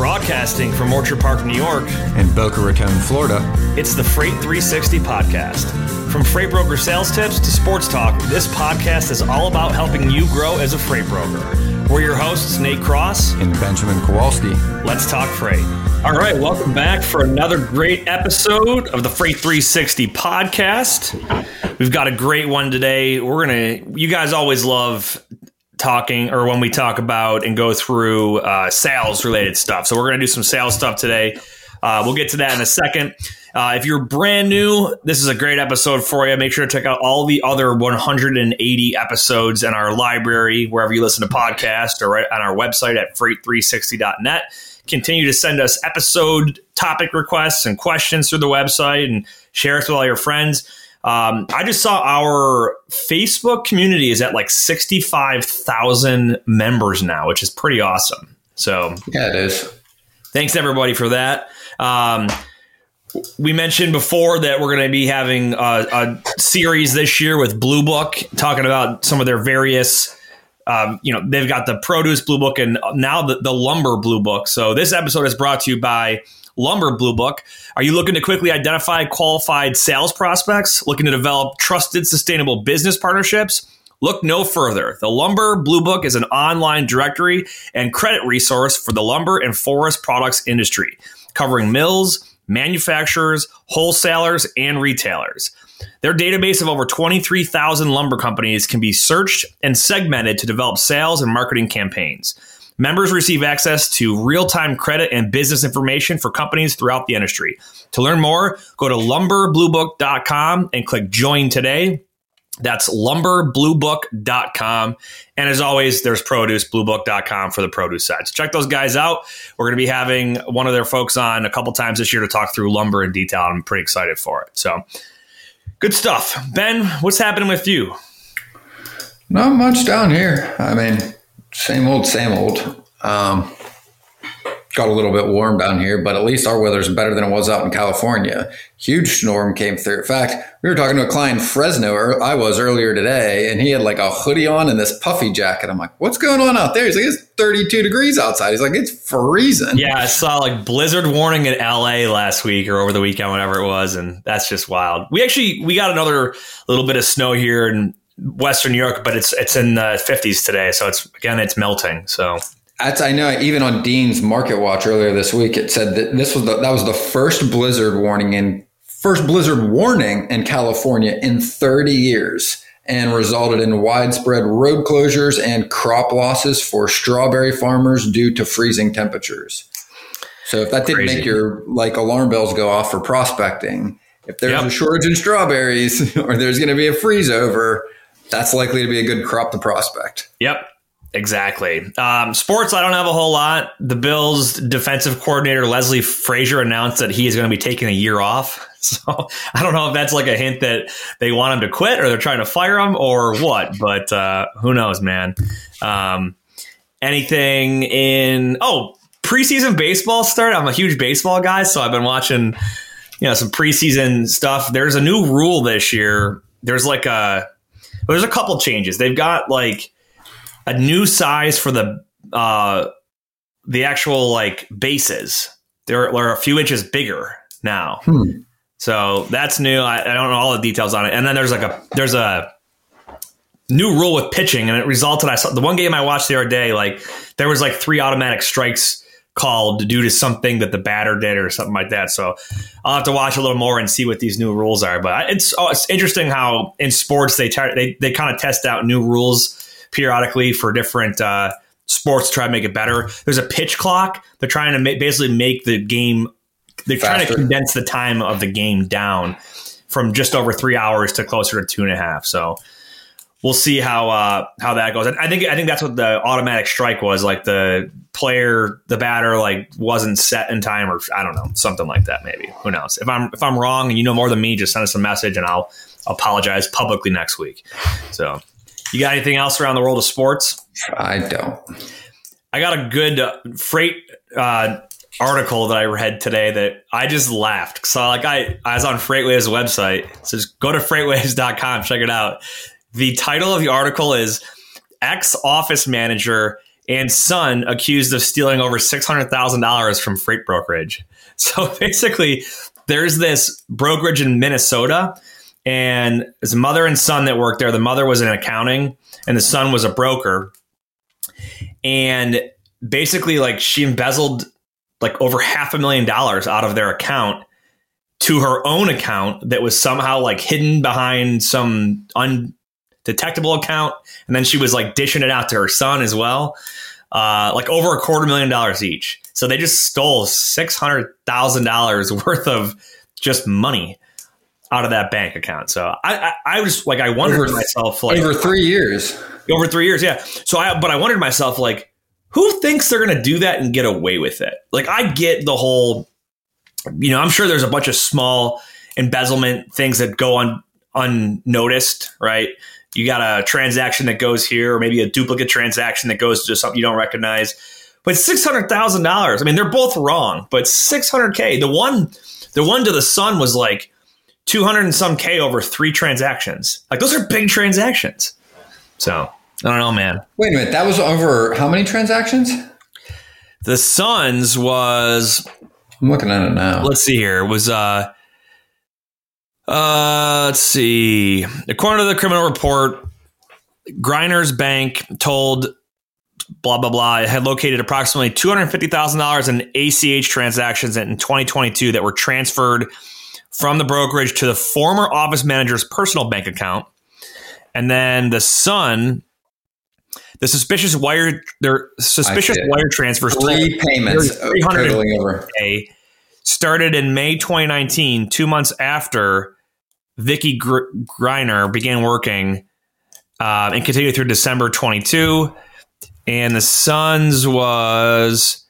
Broadcasting from Orchard Park, New York, and Boca Raton, Florida. it's the Freight 360 podcast. From freight broker sales tips to sports talk, this podcast is all about helping you grow as a freight broker. We're your hosts, Nate Cross. And Benjamin Kowalski. Let's talk freight. All right, welcome back for another great episode of the Freight 360 podcast. We've got a great one today. We're going to, you guys always love talking or when we talk about and go through uh, sales related stuff. So we're going to do some sales stuff today. Uh, we'll get to that in a second. Uh, if you're brand new, this is a great episode for you. Make sure to check out all the other 180 episodes in our library, wherever you listen to podcasts or right on our website at freight360.net. Continue to send us episode topic requests and questions through the website and share us with all your friends. Um, I just saw our Facebook community is at like 65,000 members now, which is pretty awesome. So, Yeah, it is. thanks everybody for that. Um, we mentioned before that we're going to be having a, a series this year with Blue Book, talking about some of their various. Um, you know, they've got the produce blue book and now the, the lumber blue book. So this episode is brought to you by Lumber Blue Book. Are you looking to quickly identify qualified sales prospects? Looking to develop trusted, sustainable business partnerships? Look no further. The Lumber Blue Book is an online directory and credit resource for the lumber and forest products industry, covering mills, manufacturers, wholesalers, and retailers. Their database of over 23,000 lumber companies can be searched and segmented to develop sales and marketing campaigns. Members receive access to real time credit and business information for companies throughout the industry. To learn more, go to lumberbluebook.com and click join today. That's lumberbluebook.com. And as always, there's producebluebook.com for the produce side. So check those guys out. We're going to be having one of their folks on a couple times this year to talk through lumber in detail. I'm pretty excited for it. So good stuff. Ben, what's happening with you? Not much down here. I mean, same old, same old. Um, got a little bit warm down here, but at least our weather's better than it was out in California. Huge storm came through. In fact, we were talking to a client in Fresno, or I was earlier today, and he had like a hoodie on and this puffy jacket. I'm like, what's going on out there? He's like, it's 32 degrees outside. He's like, it's freezing. Yeah, I saw like blizzard warning in LA last week or over the weekend, whatever it was, and that's just wild. We actually we got another little bit of snow here in Western New York, but it's it's in the 50s today, so it's again it's melting. So That's I know. Even on Dean's Market Watch earlier this week, it said that this was the, that was the first blizzard warning in first blizzard warning in California in 30 years, and resulted in widespread road closures and crop losses for strawberry farmers due to freezing temperatures. So if that didn't make your like alarm bells go off for prospecting, if there's Yep. a shortage in strawberries or there's going to be a freeze over, that's likely to be a good crop to prospect. Yep, exactly. Um, sports, I don't have a whole lot. The Bills' defensive coordinator Leslie Frazier announced that he is going to be taking a year off. So I don't know if that's like a hint that they want him to quit or they're trying to fire him or what. But uh, who knows, man? Um, anything in oh preseason baseball started. I'm a huge baseball guy, so I've been watching you know some preseason stuff. There's a new rule this year. There's like a there's a couple changes. They've got like a new size for the uh the actual like bases. They're, they're a few inches bigger now. Hmm. So that's new. I, I don't know all the details on it. And then there's like a there's a new rule with pitching, and it resulted. I saw the one game I watched the other day. Like there was like three automatic strikes called due to something that the batter did or something like that. So I'll have to watch a little more and see what these new rules are. But it's oh, it's interesting how in sports they try they they kind of test out new rules periodically for different. Uh, Sports to try to make it better. There's a pitch clock. They're trying to ma- basically make the game. They're trying to condense the time of the game down from just over three hours to closer to two and a half. So we'll see how uh, how that goes. And I think I think that's what the automatic strike was. Like the player, the batter, like wasn't set in time, or I don't know, something like that. Maybe who knows? If I'm if I'm wrong and you know more than me, just send us a message and I'll apologize publicly next week. So you got anything else around the world of sports? I don't. I got a good uh, freight uh, article that I read today that I just laughed. So like I, I was on FreightWaves website. So just go to freightwaves.com, check it out. The title of the article is Ex Office Manager and son accused of stealing over $600,000 from freight brokerage. So basically, there's this brokerage in Minnesota, and a mother and son that worked there. The mother was in accounting, and the son was a broker. And basically, like, she embezzled like over half a million dollars out of their account to her own account that was somehow like hidden behind some undetectable account. And then she was like dishing it out to her son as well uh, like over a quarter million dollars each. So they just stole six hundred thousand dollars worth of just money out of that bank account. So I, I, I was like, I wondered over, myself, like over three years, over three years, yeah. So I, but I wondered myself, like, who thinks they're going to do that and get away with it? Like, I get the whole, you know, I'm sure there's a bunch of small embezzlement things that go on unnoticed, right? You got a transaction that goes here, or maybe a duplicate transaction that goes to something you don't recognize. But six hundred thousand dollars. I mean, they're both wrong, but six hundred k. The one, the one to the son was like two hundred and some k over three transactions. Like those are big transactions. So I don't know, man. Wait a minute, that was over how many transactions? The son's was. I'm looking at it now. Let's see here. It was uh uh, let's see. According to the criminal report, Griner's bank told blah blah blah it had located approximately two hundred fifty thousand dollars in ACH transactions in 2022 that were transferred from the brokerage to the former office manager's personal bank account, and then the son. The suspicious wire, their suspicious wire transfers, three payments, three hundred over. started in May 2019, two months after Vicky Gr- Griner began working uh, and continued through December 22. And the son's was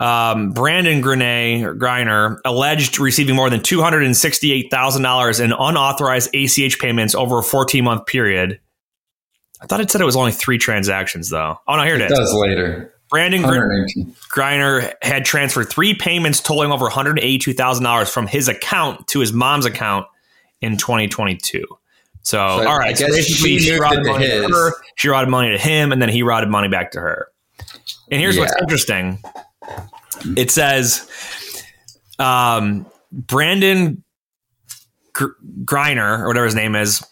um, Brandon Grenay, or Griner alleged receiving more than $268,000 in unauthorized ACH payments over a 14 month period. I thought it said it was only three transactions, though. Oh, no, here it, it is. does later. Brandon Griner had transferred three payments totaling over $182,000 from his account to his mom's account in 2022. So, so all right, so basically she, she routed money to her, she routed money to him, and then he routed money back to her. And here's yeah. what's interesting: it says um, Brandon Gr- Griner or whatever his name is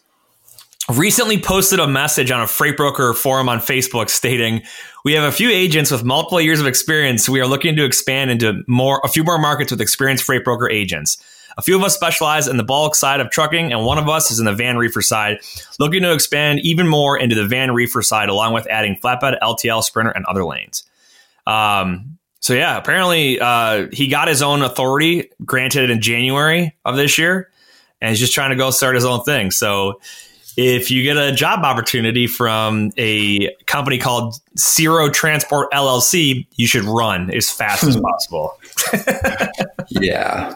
recently posted a message on a freight broker forum on Facebook stating, "We have a few agents with multiple years of experience. We are looking to expand into more a few more markets with experienced freight broker agents." A few of us specialize in the bulk side of trucking, and one of us is in the van reefer side, looking to expand even more into the van reefer side, along with adding flatbed, LTL, sprinter, and other lanes. Um, so yeah, apparently uh, he got his own authority granted in January of this year, and he's just trying to go start his own thing. So if you get a job opportunity from a company called Zero Transport LLC, you should run as fast as possible. yeah.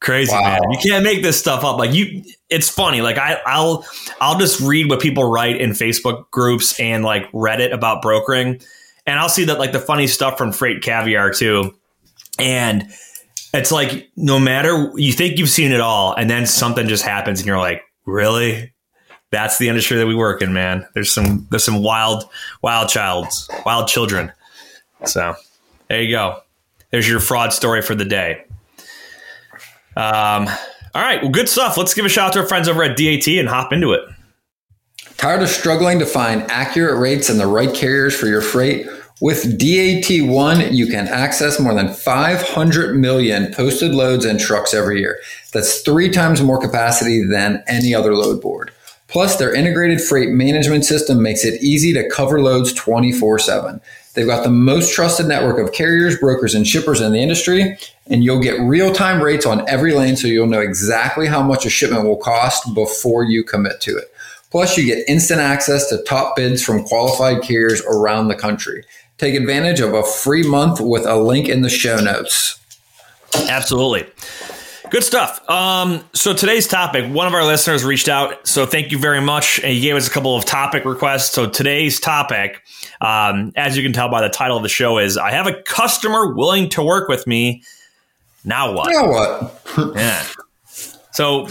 Crazy wow. man, you can't make this stuff up. Like you, it's funny. Like I, I'll, I'll just read what people write in Facebook groups and like Reddit about brokering, and I'll see that like the funny stuff from Freight Caviar too, and it's like no matter you think you've seen it all, and then something just happens, and you're like, really? That's the industry that we work in, man. There's some there's some wild wild childs, wild children. So there you go. There's your fraud story for the day. Um, all right, well, good stuff. Let's give a shout out to our friends over at DAT and hop into it. Tired of struggling to find accurate rates and the right carriers for your freight? With DAT One, you can access more than 500 million posted loads and trucks every year. That's three times more capacity than any other load board. Plus, their integrated freight management system makes it easy to cover loads 24 7. They've got the most trusted network of carriers, brokers, and shippers in the industry, and you'll get real time rates on every lane so you'll know exactly how much a shipment will cost before you commit to it. Plus, you get instant access to top bids from qualified carriers around the country. Take advantage of a free month with a link in the show notes. Absolutely. Good stuff. Um, so today's topic, one of our listeners reached out. So thank you very much. And he gave us a couple of topic requests. So today's topic, um, as you can tell by the title of the show, is I have a customer willing to work with me. Now what? Now what? yeah. So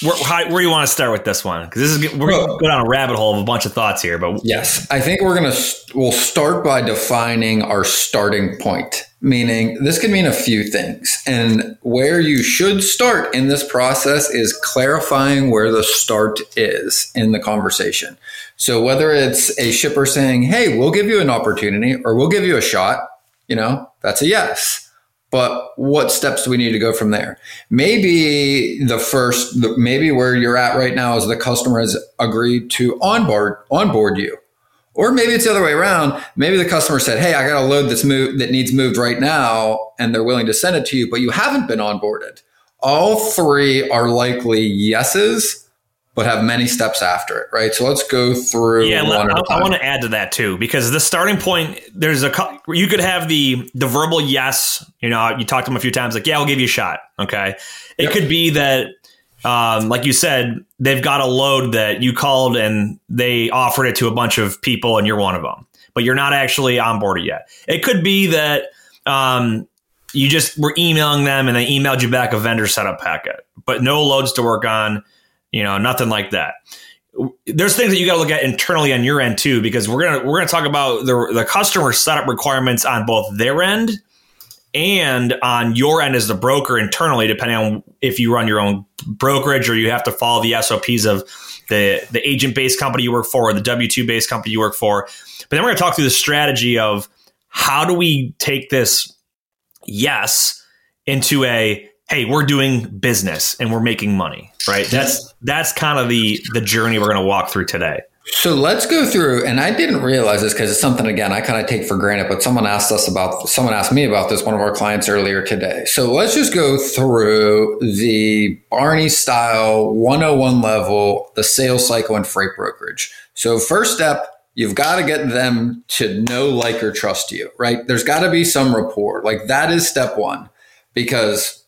where, how, where do you want to start with this one? Because this is we're going to go down a rabbit hole of a bunch of thoughts here. But yes, I think we're going to we'll start by defining our starting point. Meaning, this could mean a few things, and where you should start in this process is clarifying where the start is in the conversation. So whether it's a shipper saying, "Hey, we'll give you an opportunity," or "We'll give you a shot," you know, that's a yes but what steps do we need to go from there? Maybe the first, maybe where you're at right now is the customer has agreed to onboard onboard you, or maybe it's the other way around. Maybe the customer said, "Hey, I got a load that's moved that needs moved right now," and they're willing to send it to you, but you haven't been onboarded. All three are likely yeses but have many steps after it, right? So let's go through. Yeah, I, I want to add to that too because the starting point there's a you could have the the verbal yes. You know, you talked to them a few times, like yeah, I'll give you a shot. Okay, it yep. could be that. Um, like you said, they've got a load that you called and they offered it to a bunch of people, and you're one of them, but you're not actually on board yet. It could be that um, you just were emailing them and they emailed you back a vendor setup packet, but no loads to work on you know, nothing like that. There's things that you got to look at internally on your end too, because we're gonna we're gonna talk about the the customer setup requirements on both their end and on your end as the broker internally, depending on if you run your own brokerage or you have to follow the SOPs of the the agent based company you work for or the W two based company you work for. But then we're gonna talk through the strategy of how do we take this yes into a hey, we're doing business and we're making money, right? That's that's kind of the the journey we're going to walk through today. So let's go through, and I didn't realize this because it's something again I kind of take for granted. But someone asked us about, someone asked me about this, one of our clients earlier today. So let's just go through the Barney style 101 level, the sales cycle and freight brokerage. So first step, you've got to get them to know, like, or trust you, right? There's got to be some rapport. Like that is step one, because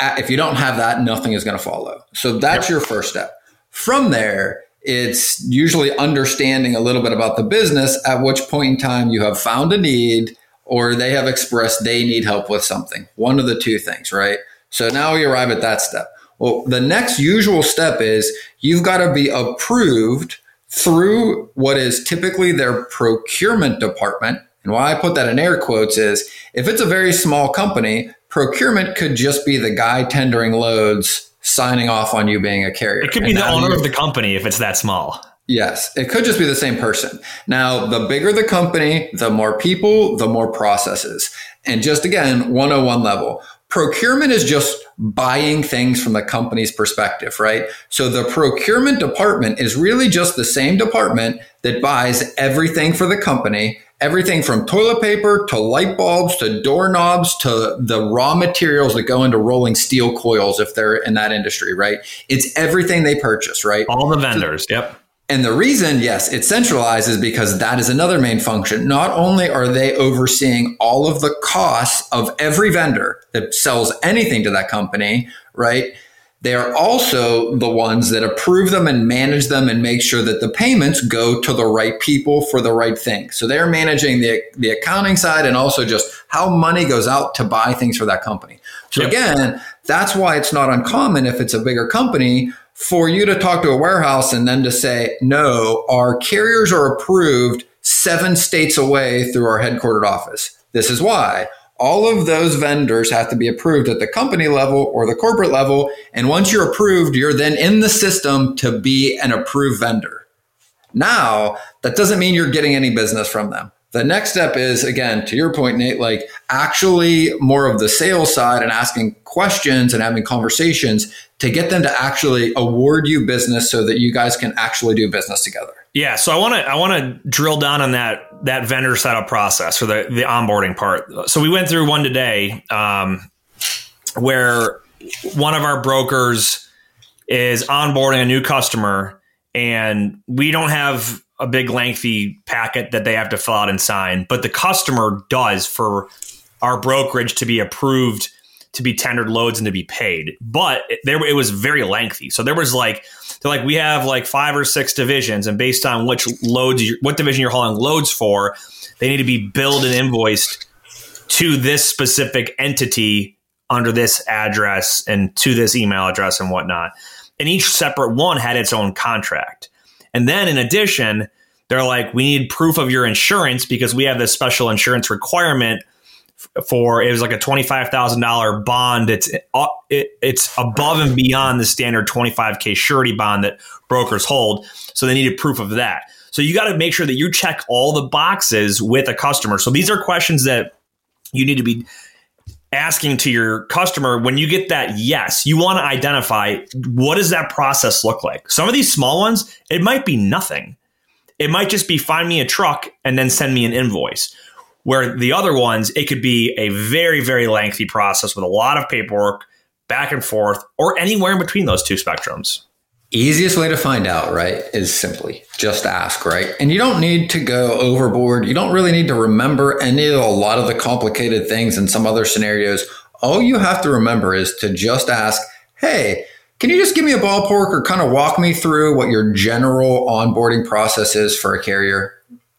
uh, if you don't have that, nothing is going to follow. So that's yep. your first step. From there, it's usually understanding a little bit about the business, at which point in time you have found a need or they have expressed they need help with something. One of the two things, right? So now we arrive at that step. Well, the next usual step is you've got to be approved through what is typically their procurement department. And why I put that in air quotes is if it's a very small company, procurement could just be the guy tendering loads signing off on you being a carrier. It could be and the owner of the company if it's that small. Yes, it could just be the same person. Now, the bigger the company, the more people, the more processes. And just again, 101 level. Procurement is just buying things from the company's perspective, right? So the procurement department is really just the same department that buys everything for the company everything from toilet paper to light bulbs to doorknobs to the raw materials that go into rolling steel coils if they're in that industry, right? It's everything they purchase, right? All the vendors, so, yep. And the reason, yes, it centralizes because that is another main function. Not only are they overseeing all of the costs of every vendor that sells anything to that company, right? They are also the ones that approve them and manage them and make sure that the payments go to the right people for the right thing. So they're managing the, the accounting side and also just how money goes out to buy things for that company. So yep. again, that's why it's not uncommon if it's a bigger company for you to talk to a warehouse and then to say, no, our carriers are approved seven states away through our headquartered office. This is why all of those vendors have to be approved at the company level or the corporate level. And once you're approved, you're then in the system to be an approved vendor. Now, that doesn't mean you're getting any business from them. The next step is, again, to your point, Nate, like actually more of the sales side and asking questions and having conversations to get them to actually award you business so that you guys can actually do business together. Yeah, so I want to I want to drill down on that that vendor setup process for the the onboarding part. So we went through one today um, where one of our brokers is onboarding a new customer, and we don't have a big lengthy packet that they have to fill out and sign, but the customer does for our brokerage to be approved to be tendered loads and to be paid. But there it was very lengthy. So there was like they're like we have like five or six divisions, and based on which loads, you, what division you're hauling loads for, they need to be billed and invoiced to this specific entity under this address and to this email address and whatnot. and each separate one had its own contract. And then in addition, they're like, we need proof of your insurance because we have this special insurance requirement for it was like a twenty five thousand dollar bond. It's uh, it, it's above and beyond the standard twenty five k surety bond that brokers hold. So they needed proof of that. So you got to make sure that you check all the boxes with a customer. So these are questions that you need to be asking to your customer when you get that yes you want to identify what does that process look like? Some of these small ones it might be nothing. It might just be find me a truck and then send me an invoice. Where the other ones it could be a very very lengthy process with a lot of paperwork back and forth or anywhere in between those two spectrums Easiest way to find out, right, is simply just ask, right? And you don't need to go overboard. You don't really need to remember any of a lot of the complicated things in some other scenarios. All you have to remember is to just ask, hey, can you just give me a ballpark or kind of walk me through what your general onboarding process is for a carrier?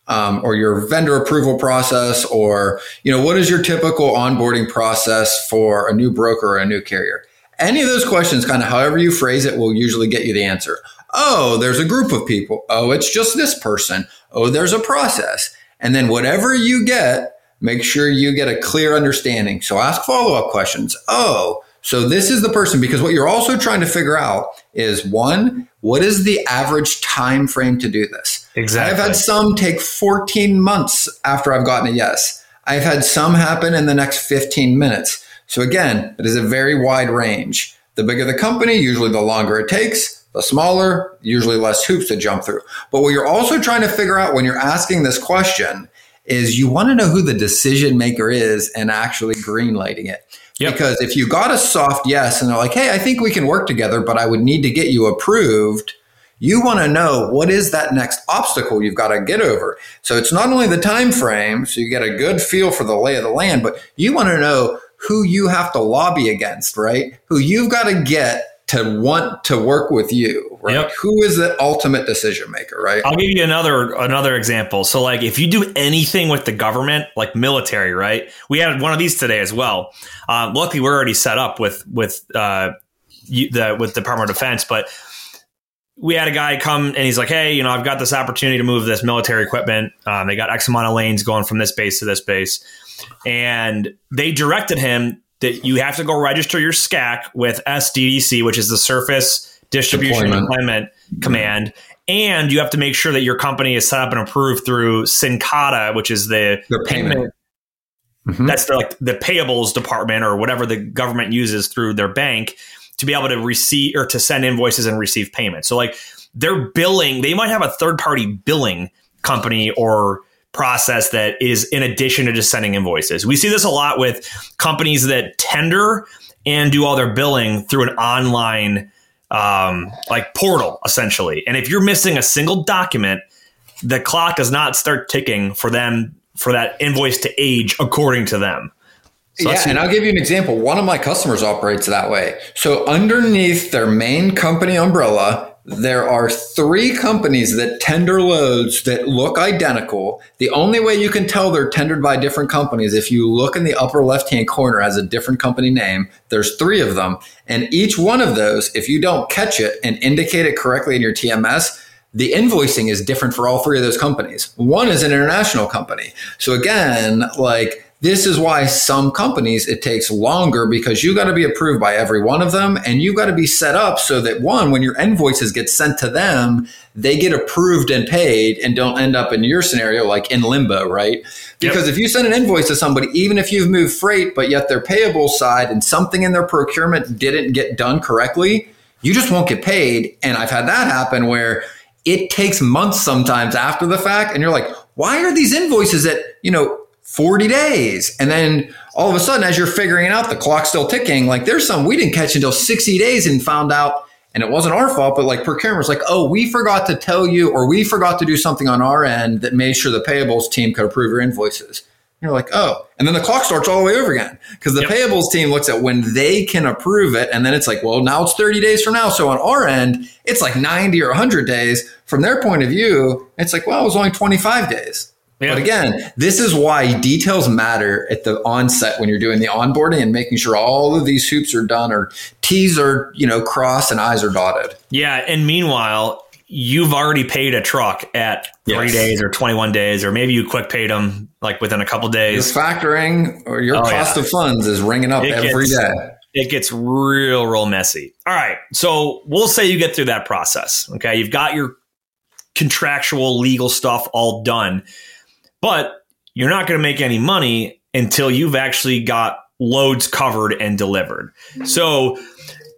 Um, or your vendor approval process, or you know, what is your typical onboarding process for a new broker or a new carrier? Any of those questions, kind of however you phrase it, will usually get you the answer. Oh, there's a group of people. Oh, it's just this person. Oh, there's a process. And then whatever you get, make sure you get a clear understanding. So ask follow up questions. Oh, so this is the person because what you're also trying to figure out is one, what is the average time frame to do this? Exactly. I've had some take 14 months after I've gotten a yes. I've had some happen in the next 15 minutes. So again, it is a very wide range. The bigger the company, usually the longer it takes. The smaller, usually less hoops to jump through. But what you're also trying to figure out when you're asking this question is you want to know who the decision maker is and actually greenlighting it. Yep. Because if you got a soft yes and they're like, hey, I think we can work together, but I would need to get you approved, you want to know what is that next obstacle you've got to get over. So it's not only the time frame, so you get a good feel for the lay of the land, but you want to know who you have to lobby against, right? Who you've got to get to want to work with you, right? Yep. Who is the ultimate decision maker, right? I'll give you another another example. So like if you do anything with the government, like military, right? We had one of these today as well. Um, luckily, we're already set up with with uh, the with Department of Defense, but we had a guy come and he's like, "Hey, you know, I've got this opportunity to move this military equipment. Um, they got X amount of lanes going from this base to this base." And they directed him that you have to go register your SCAC with SDDC, which is the Surface Distribution Deployment, Deployment Command, and you have to make sure that your company is set up and approved through Syncada, which is the Their payment. payment. Mm-hmm. That's the, like the payables department or whatever the government uses through their bank to be able to receive or to send invoices and receive payments. So like they're billing, they might have a third party billing company or process that is in addition to just sending invoices. We see this a lot with companies that tender and do all their billing through an online um, like portal essentially. And if you're missing a single document, the clock does not start ticking for them for that invoice to age according to them. So yeah, and I'll give you an example. One of my customers operates that way. So underneath their main company umbrella, there are three companies that tender loads that look identical. The only way you can tell they're tendered by different companies, if you look in the upper left hand corner has a different company name, there's three of them. And each one of those, if you don't catch it and indicate it correctly in your TMS, the invoicing is different for all three of those companies. One is an international company. So again, like this is why some companies it takes longer because you got to be approved by every one of them and you got to be set up so that one when your invoices get sent to them they get approved and paid and don't end up in your scenario like in limbo right because yep. if you send an invoice to somebody even if you've moved freight but yet their payable side and something in their procurement didn't get done correctly you just won't get paid and i've had that happen where it takes months sometimes after the fact and you're like why are these invoices that, you know 40 days. And then all of a sudden, as you're figuring it out the clock's still ticking, like there's some we didn't catch until 60 days and found out, and it wasn't our fault, but like procurement was like, oh, we forgot to tell you, or we forgot to do something on our end that made sure the payables team could approve your invoices. And you're like, oh, and then the clock starts all the way over again because the yep. payables team looks at when they can approve it. And then it's like, well, now it's 30 days from now. So on our end, it's like 90 or 100 days. From their point of view, it's like, well, it was only 25 days Yeah. But again, this is why details matter at the onset when you're doing the onboarding and making sure all of these hoops are done or T's are, you know, crossed and I's are dotted. Yeah. And meanwhile, you've already paid a truck at three yes. days or 21 days, or maybe you quick paid them like within a couple days. Your factoring or your oh, cost yeah. of funds is ringing up it every gets, day. It gets real, real messy. All right. So we'll say you get through that process. Okay. You've got your contractual legal stuff all done, but you're not going to make any money until you've actually got loads covered and delivered. So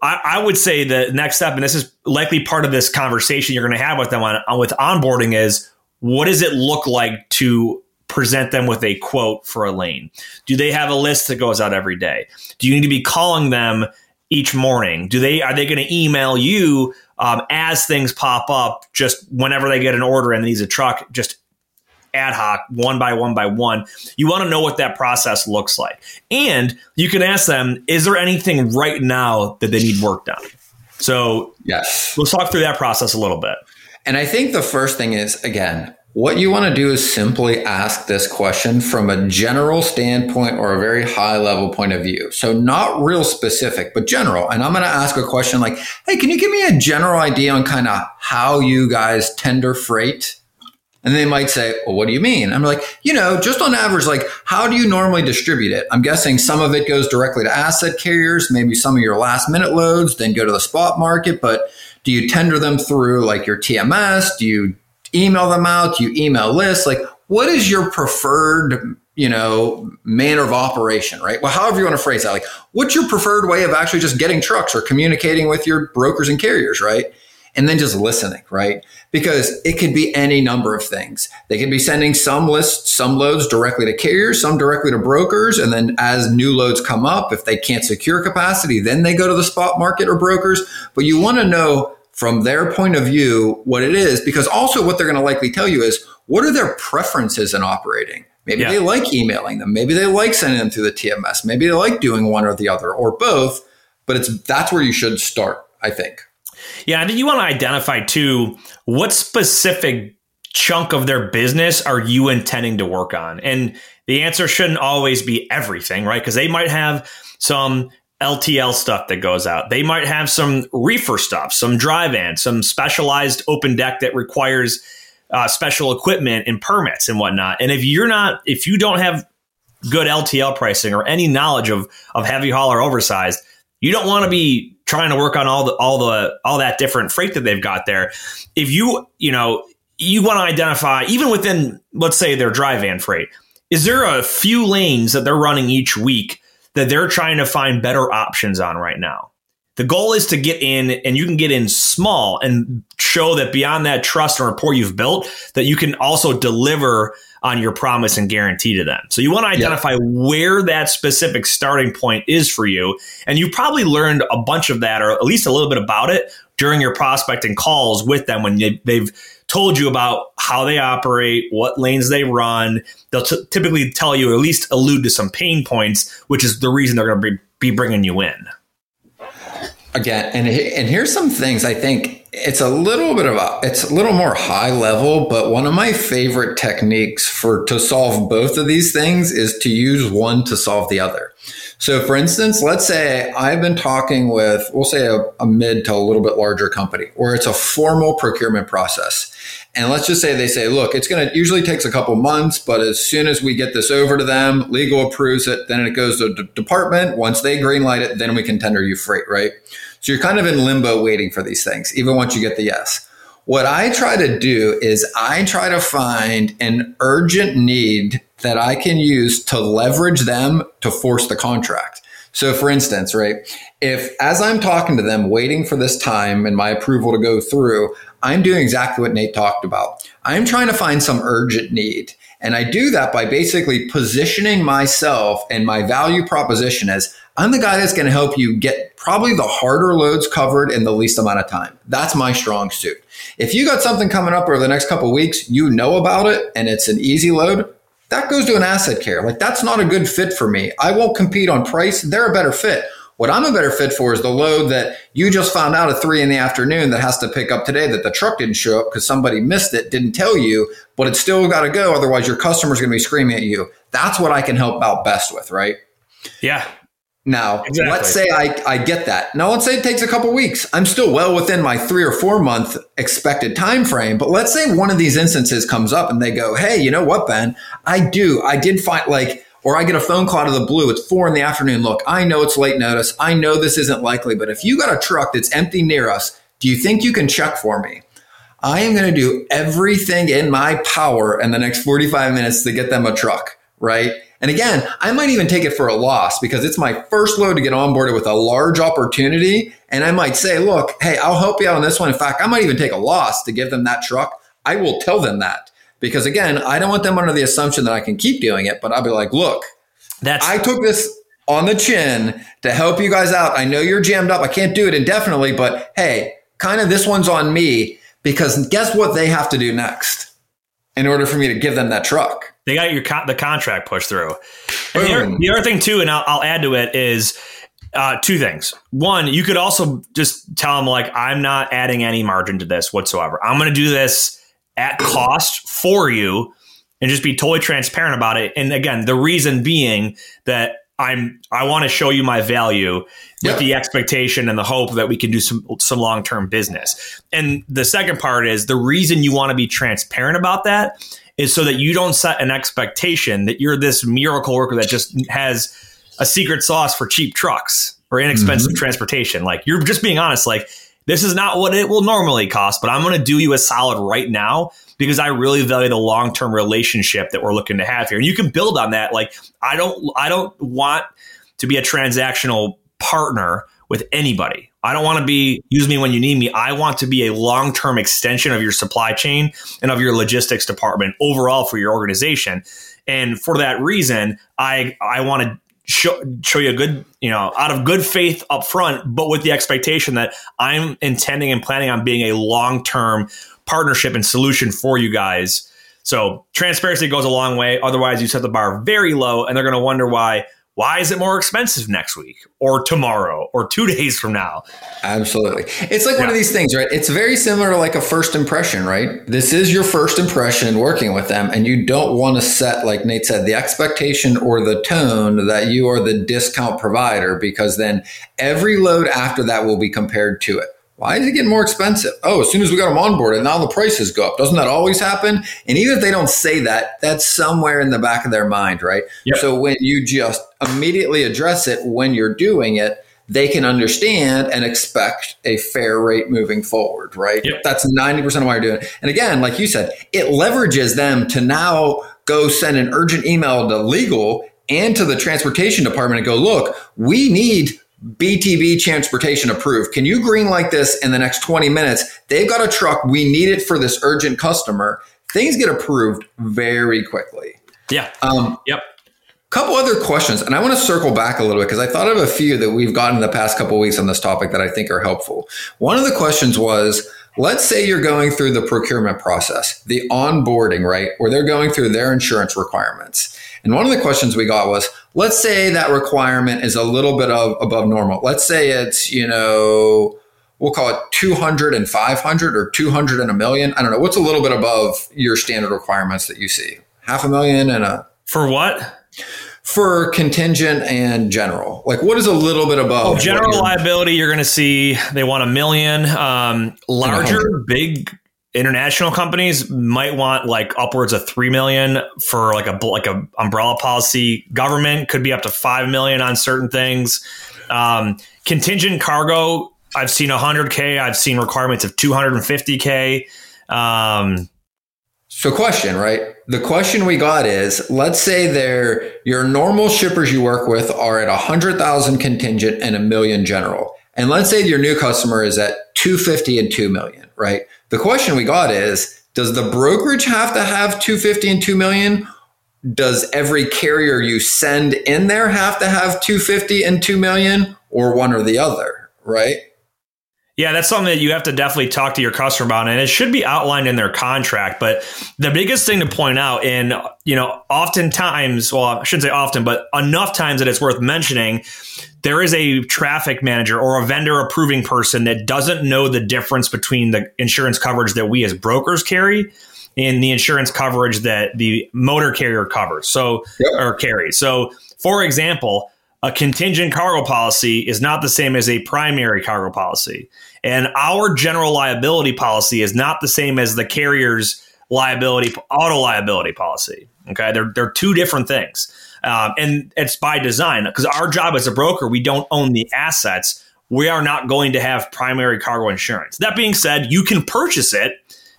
I, I, would say the next step, and this is likely part of this conversation you're going to have with them on, on with onboarding, is what does it look like to present them with a quote for a lane? Do they have a list that goes out every day? Do you need to be calling them each morning? Do they are they going to email you um, as things pop up, just whenever they get an order and needs a truck, just ad hoc, one by one by one. You want to know what that process looks like. And you can ask them, is there anything right now that they need work done? So, yes, let's talk through that process a little bit. And I think the first thing is, again, what you want to do is simply ask this question from a general standpoint or a very high level point of view. So, not real specific, but general. And I'm going to ask a question like, hey, can you give me a general idea on kind of how you guys tender freight? And they might say, well, what do you mean? I'm like, you know, just on average, like, how do you normally distribute it? I'm guessing some of it goes directly to asset carriers, maybe some of your last minute loads, then go to the spot market. But do you tender them through like your TMS? Do you email them out? Do you email lists? Like, what is your preferred, you know, manner of operation, right? Well, however you want to phrase that, like, what's your preferred way of actually just getting trucks or communicating with your brokers and carriers, right? And then just listening, right? Because it could be any number of things. They could be sending some lists, some loads directly to carriers, some directly to brokers. And then as new loads come up, if they can't secure capacity, then they go to the spot market or brokers. But you want to know from their point of view what it is, because also what they're going to likely tell you is what are their preferences in operating? Maybe yeah. they like emailing them. Maybe they like sending them through the TMS. Maybe they like doing one or the other or both. But it's that's where you should start, I think. Yeah, I think you want to identify too what specific chunk of their business are you intending to work on? And the answer shouldn't always be everything, right? Because they might have some LTL stuff that goes out. They might have some reefer stuff, some dry van, some specialized open deck that requires uh, special equipment and permits and whatnot. And if you're not, if you don't have good LTL pricing or any knowledge of of heavy haul or oversized, you don't want to be trying to work on all the all the all that different freight that they've got there. If you you know you want to identify even within let's say their dry van freight, is there a few lanes that they're running each week that they're trying to find better options on right now? The goal is to get in and you can get in small and show that beyond that trust and rapport you've built, that you can also deliver on your promise and guarantee to them. So you want to identify yeah. where that specific starting point is for you. And you probably learned a bunch of that or at least a little bit about it during your prospecting calls with them when they've told you about how they operate, what lanes they run. They'll t- typically tell you, or at least allude to some pain points, which is the reason they're going to be, be bringing you in. Again, and and here's some things I think it's a little bit of a it's a little more high level, but one of my favorite techniques for to solve both of these things is to use one to solve the other. So for instance, let's say I've been talking with we'll say a, a mid to a little bit larger company where it's a formal procurement process. And let's just say they say, look, it's going to usually takes a couple months, but as soon as we get this over to them, legal approves it, then it goes to the department. Once they greenlight it, then we can tender you freight, right? So you're kind of in limbo waiting for these things, even once you get the yes. What I try to do is I try to find an urgent need that I can use to leverage them to force the contract. So for instance, right, if as I'm talking to them, waiting for this time and my approval to go through, I'm doing exactly what Nate talked about. I'm trying to find some urgent need. And I do that by basically positioning myself and my value proposition as I'm the guy that's going to help you get probably the harder loads covered in the least amount of time. That's my strong suit. If you got something coming up over the next couple weeks, you know about it and it's an easy load, that goes to an asset care. Like that's not a good fit for me. I won't compete on price. They're a better fit. What I'm a better fit for is the load that you just found out at three in the afternoon that has to pick up today that the truck didn't show up because somebody missed it, didn't tell you, but it's still got to go. Otherwise, your customer's going to be screaming at you. That's what I can help out best with, right? Yeah. Now, exactly. let's say I, I get that. Now, let's say it takes a couple weeks. I'm still well within my three or four month expected time frame. But let's say one of these instances comes up and they go, "Hey, you know what, Ben? I do. I did find like." Or I get a phone call out of the blue. It's four in the afternoon. Look, I know it's late notice. I know this isn't likely, but if you got a truck that's empty near us, do you think you can check for me? I am going to do everything in my power in the next 45 minutes to get them a truck, right? And again, I might even take it for a loss because it's my first load to get onboarded with a large opportunity. And I might say, look, hey, I'll help you out on this one. In fact, I might even take a loss to give them that truck. I will tell them that because again, I don't want them under the assumption that I can keep doing it, but I'll be like, look, that's I took this on the chin to help you guys out. I know you're jammed up. I can't do it indefinitely, but hey, kind of this one's on me because guess what they have to do next in order for me to give them that truck? They got your con- the contract pushed through. And the other, the other, thing too, and I'll, I'll add to it is uh, two things. One, you could also just tell them like, I'm not adding any margin to this whatsoever. I'm going to do this at cost for you, and just be totally transparent about it. And again, the reason being that I'm I want to show you my value with yep. the expectation and the hope that we can do some some long term business. And the second part is the reason you want to be transparent about that is so that you don't set an expectation that you're this miracle worker that just has a secret sauce for cheap trucks or inexpensive mm-hmm. transportation. Like you're just being honest, like this is not what it will normally cost, but I'm going to do you a solid right now because I really value the long-term relationship that we're looking to have here. And you can build on that. Like I don't I don't want to be a transactional partner with anybody. I don't want to be use me when you need me. I want to be a long term extension of your supply chain and of your logistics department overall for your organization. And for that reason, I I want to show, show you a good, you know, out of good faith up front, but with the expectation that I'm intending and planning on being a long term partnership and solution for you guys. So transparency goes a long way. Otherwise, you set the bar very low, and they're going to wonder why why is it more expensive next week or tomorrow or two days from now? Absolutely. It's like yeah. one of these things, right? It's very similar to like a first impression, right? This is your first impression working with them, and you don't want to set, like Nate said, the expectation or the tone that you are the discount provider because then every load after that will be compared to it. Why is it getting more expensive? Oh, as soon as we got them on board and now the prices go up. Doesn't that always happen? And even if they don't say that, that's somewhere in the back of their mind, right? Yep. So when you just immediately address it when you're doing it, they can understand and expect a fair rate moving forward, right? Yep. That's 90% of why you're doing it. And again, like you said, it leverages them to now go send an urgent email to legal and to the transportation department and go, look, we need BTB transportation approved. Can you green like this in the next 20 minutes? They've got a truck. We need it for this urgent customer. Things get approved very quickly. Yeah. Um, yep. Couple other questions, and I want to circle back a little bit because I thought of a few that we've gotten the past couple weeks on this topic that I think are helpful. One of the questions was, let's say you're going through the procurement process, the onboarding, right, where they're going through their insurance requirements. And one of the questions we got was, let's say that requirement is a little bit of above normal. Let's say it's, you know, we'll call it 200 and 500 or 200 and a million. I don't know. What's a little bit above your standard requirements that you see? Half a million and a. For what? For contingent and general, like what is a little bit above? Oh, general liability, you're going to see they want a million. Um, larger, big international companies might want like upwards of 3 million for like a like a umbrella policy. Government could be up to 5 million on certain things. Um, contingent cargo i've seen 100k i've seen requirements of 250k um, so question right the question we got is let's say they're your normal shippers you work with are at 100000 contingent and a million general and let's say your new customer is at 250 and 2 million right the question we got is Does the brokerage have to have 250 and 2 million? Does every carrier you send in there have to have 250 and 2 million or one or the other? Right. Yeah, that's something that you have to definitely talk to your customer about, and it should be outlined in their contract. But the biggest thing to point out, and you know, oftentimes, well, I shouldn't say often, but enough times that it's worth mentioning, there is a traffic manager or a vendor approving person that doesn't know the difference between the insurance coverage that we as brokers carry and the insurance coverage that the motor carrier covers. So yep. or carries. So, for example a contingent cargo policy is not the same as a primary cargo policy. And our general liability policy is not the same as the carrier's liability, auto liability policy. Okay. They're, they're two different things. Um, and it's by design because our job as a broker, we don't own the assets. We are not going to have primary cargo insurance. That being said, you can purchase it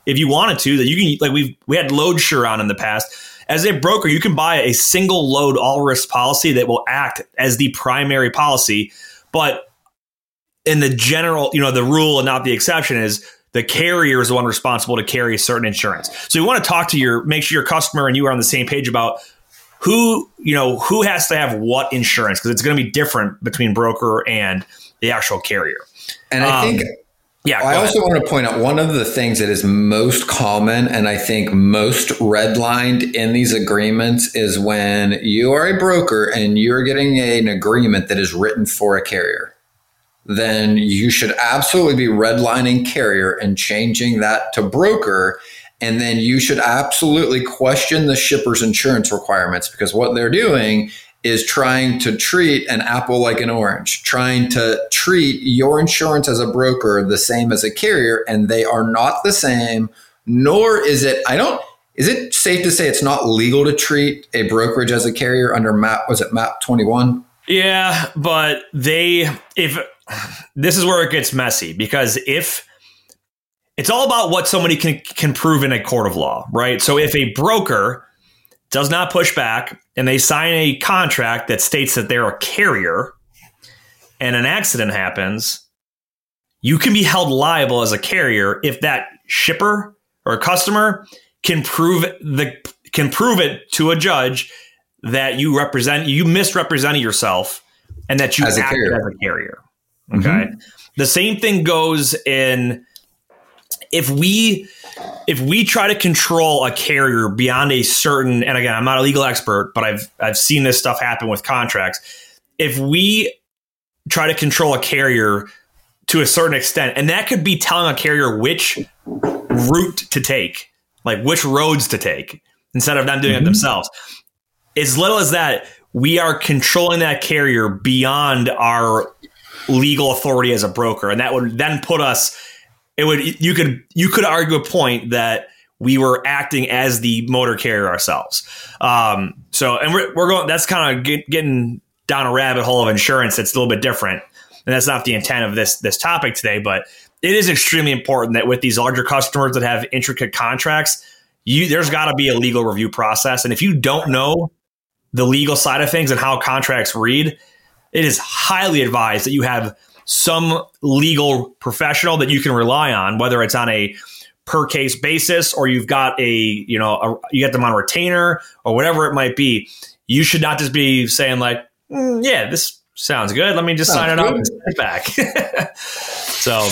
if you wanted to. That you can like we we had LoadSure on in the past as a broker, you can buy a single load all risk policy that will act as the primary policy. But in the general, you know, the rule and not the exception is the carrier is the one responsible to carry certain insurance. So you want to talk to your, make sure your customer and you are on the same page about who, you know, who has to have what insurance because it's going to be different between broker and the actual carrier. And I um, think yeah. I also want to point out one of the things that is most common and I think most redlined in these agreements is when you are a broker and you're getting an agreement that is written for a carrier. Then you should absolutely be redlining carrier and changing that to broker. And then you should absolutely question the shipper's insurance requirements because what they're doing is trying to treat an apple like an orange, trying to treat your insurance as a broker the same as a carrier, and they are not the same. Nor is it, I don't, is it safe to say it's not legal to treat a brokerage as a carrier under MAP, was it MAP 21? Yeah, but they, if this is where it gets messy because if, it's all about what somebody can can prove in a court of law, right? So if a broker does not push back and they sign a contract that states that they're a carrier and an accident happens, you can be held liable as a carrier if that shipper or customer can prove the can prove it to a judge that you represent you misrepresented yourself and that you as acted as a carrier. Okay. Mm-hmm. The same thing goes in if we if we try to control a carrier beyond a certain and again i'm not a legal expert but i've i've seen this stuff happen with contracts if we try to control a carrier to a certain extent and that could be telling a carrier which route to take like which roads to take instead of them doing mm-hmm. it themselves as little as that we are controlling that carrier beyond our legal authority as a broker and that would then put us it would you could you could argue a point that we were acting as the motor carrier ourselves. Um, so, and we're, we're going. That's kind of get, getting down a rabbit hole of insurance. That's a little bit different, and that's not the intent of this this topic today. But it is extremely important that with these larger customers that have intricate contracts, you there's got to be a legal review process. And if you don't know the legal side of things and how contracts read, it is highly advised that you have some legal professional that you can rely on, whether it's on a per case basis or you've got a you know a, you get them on a retainer or whatever it might be. You should not just be saying like, mm, yeah, this sounds good. Let me just sounds sign it good. up and send it back. so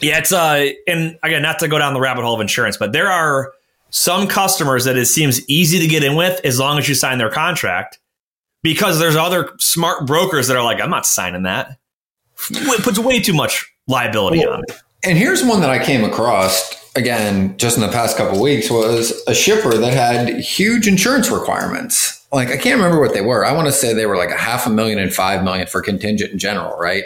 yeah, it's uh, and again, not to go down the rabbit hole of insurance, but there are some customers that it seems easy to get in with as long as you sign their contract because there's other smart brokers that are like, I'm not signing that it puts way too much liability well, on it. And here's one that I came across again just in the past couple weeks was a shipper that had huge insurance requirements. Like I can't remember what they were. I want to say they were like a half a million and five million for contingent in general, right?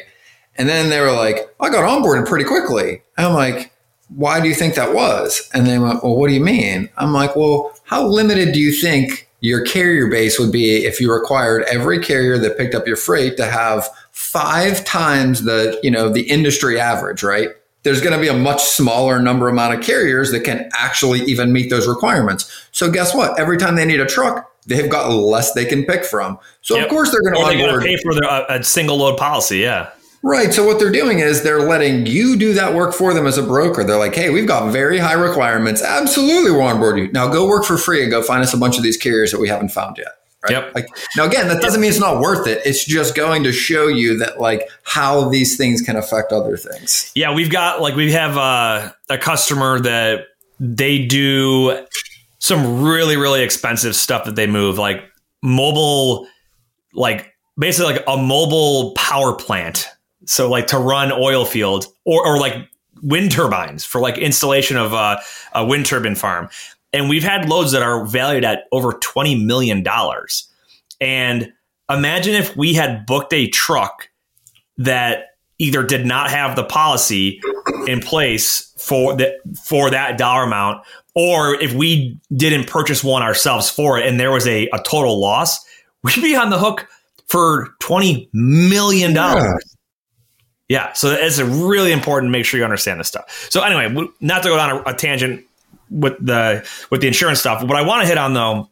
And then they were like, I got onboarded pretty quickly. I'm like, why do you think that was? And they went, well, what do you mean? I'm like, well, how limited do you think your carrier base would be if you required every carrier that picked up your freight to have five times the you know the industry average right there's going to be a much smaller number amount of carriers that can actually even meet those requirements so guess what every time they need a truck they've got less they can pick from so yep. of course they're going to onboard pay for their, uh, a single load policy yeah Right. So what they're doing is they're letting you do that work for them as a broker. They're like, hey, we've got very high requirements. Absolutely, we'll onboard you. Now go work for free and go find us a bunch of these carriers that we haven't found yet Right? Yep. Like now, again, that doesn't mean it's not worth it. It's just going to show you that like how these things can affect other things. Yeah, we've got like we have uh, a customer that they do some really really expensive stuff that they move like mobile like basically like a mobile power plant so like to run oil fields or, or like wind turbines for like installation of uh, a wind turbine farm and we've had loads that are valued at over 20 million dollars. And imagine if we had booked a truck that either did not have the policy in place for that for that dollar amount or if we didn't purchase one ourselves for it and there was a, a total loss we'd be on the hook for 20 million dollars. Yeah. so it's really important to make sure you understand this stuff. So anyway not to go down a, a tangent with the with the insurance stuff what i want to hit on though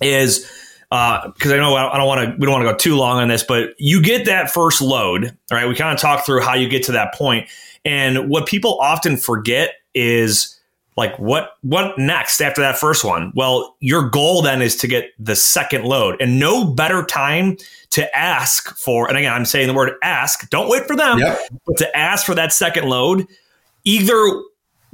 is uh, because I know I don't want to. We don't want to go too long on this, but you get that first load. All right, we kind of talk through how you get to that point, and what people often forget is like what what next after that first one. Well, your goal then is to get the second load, and no better time to ask for. And again, I'm saying the word ask. Don't wait for them, Yep. but to ask for that second load, either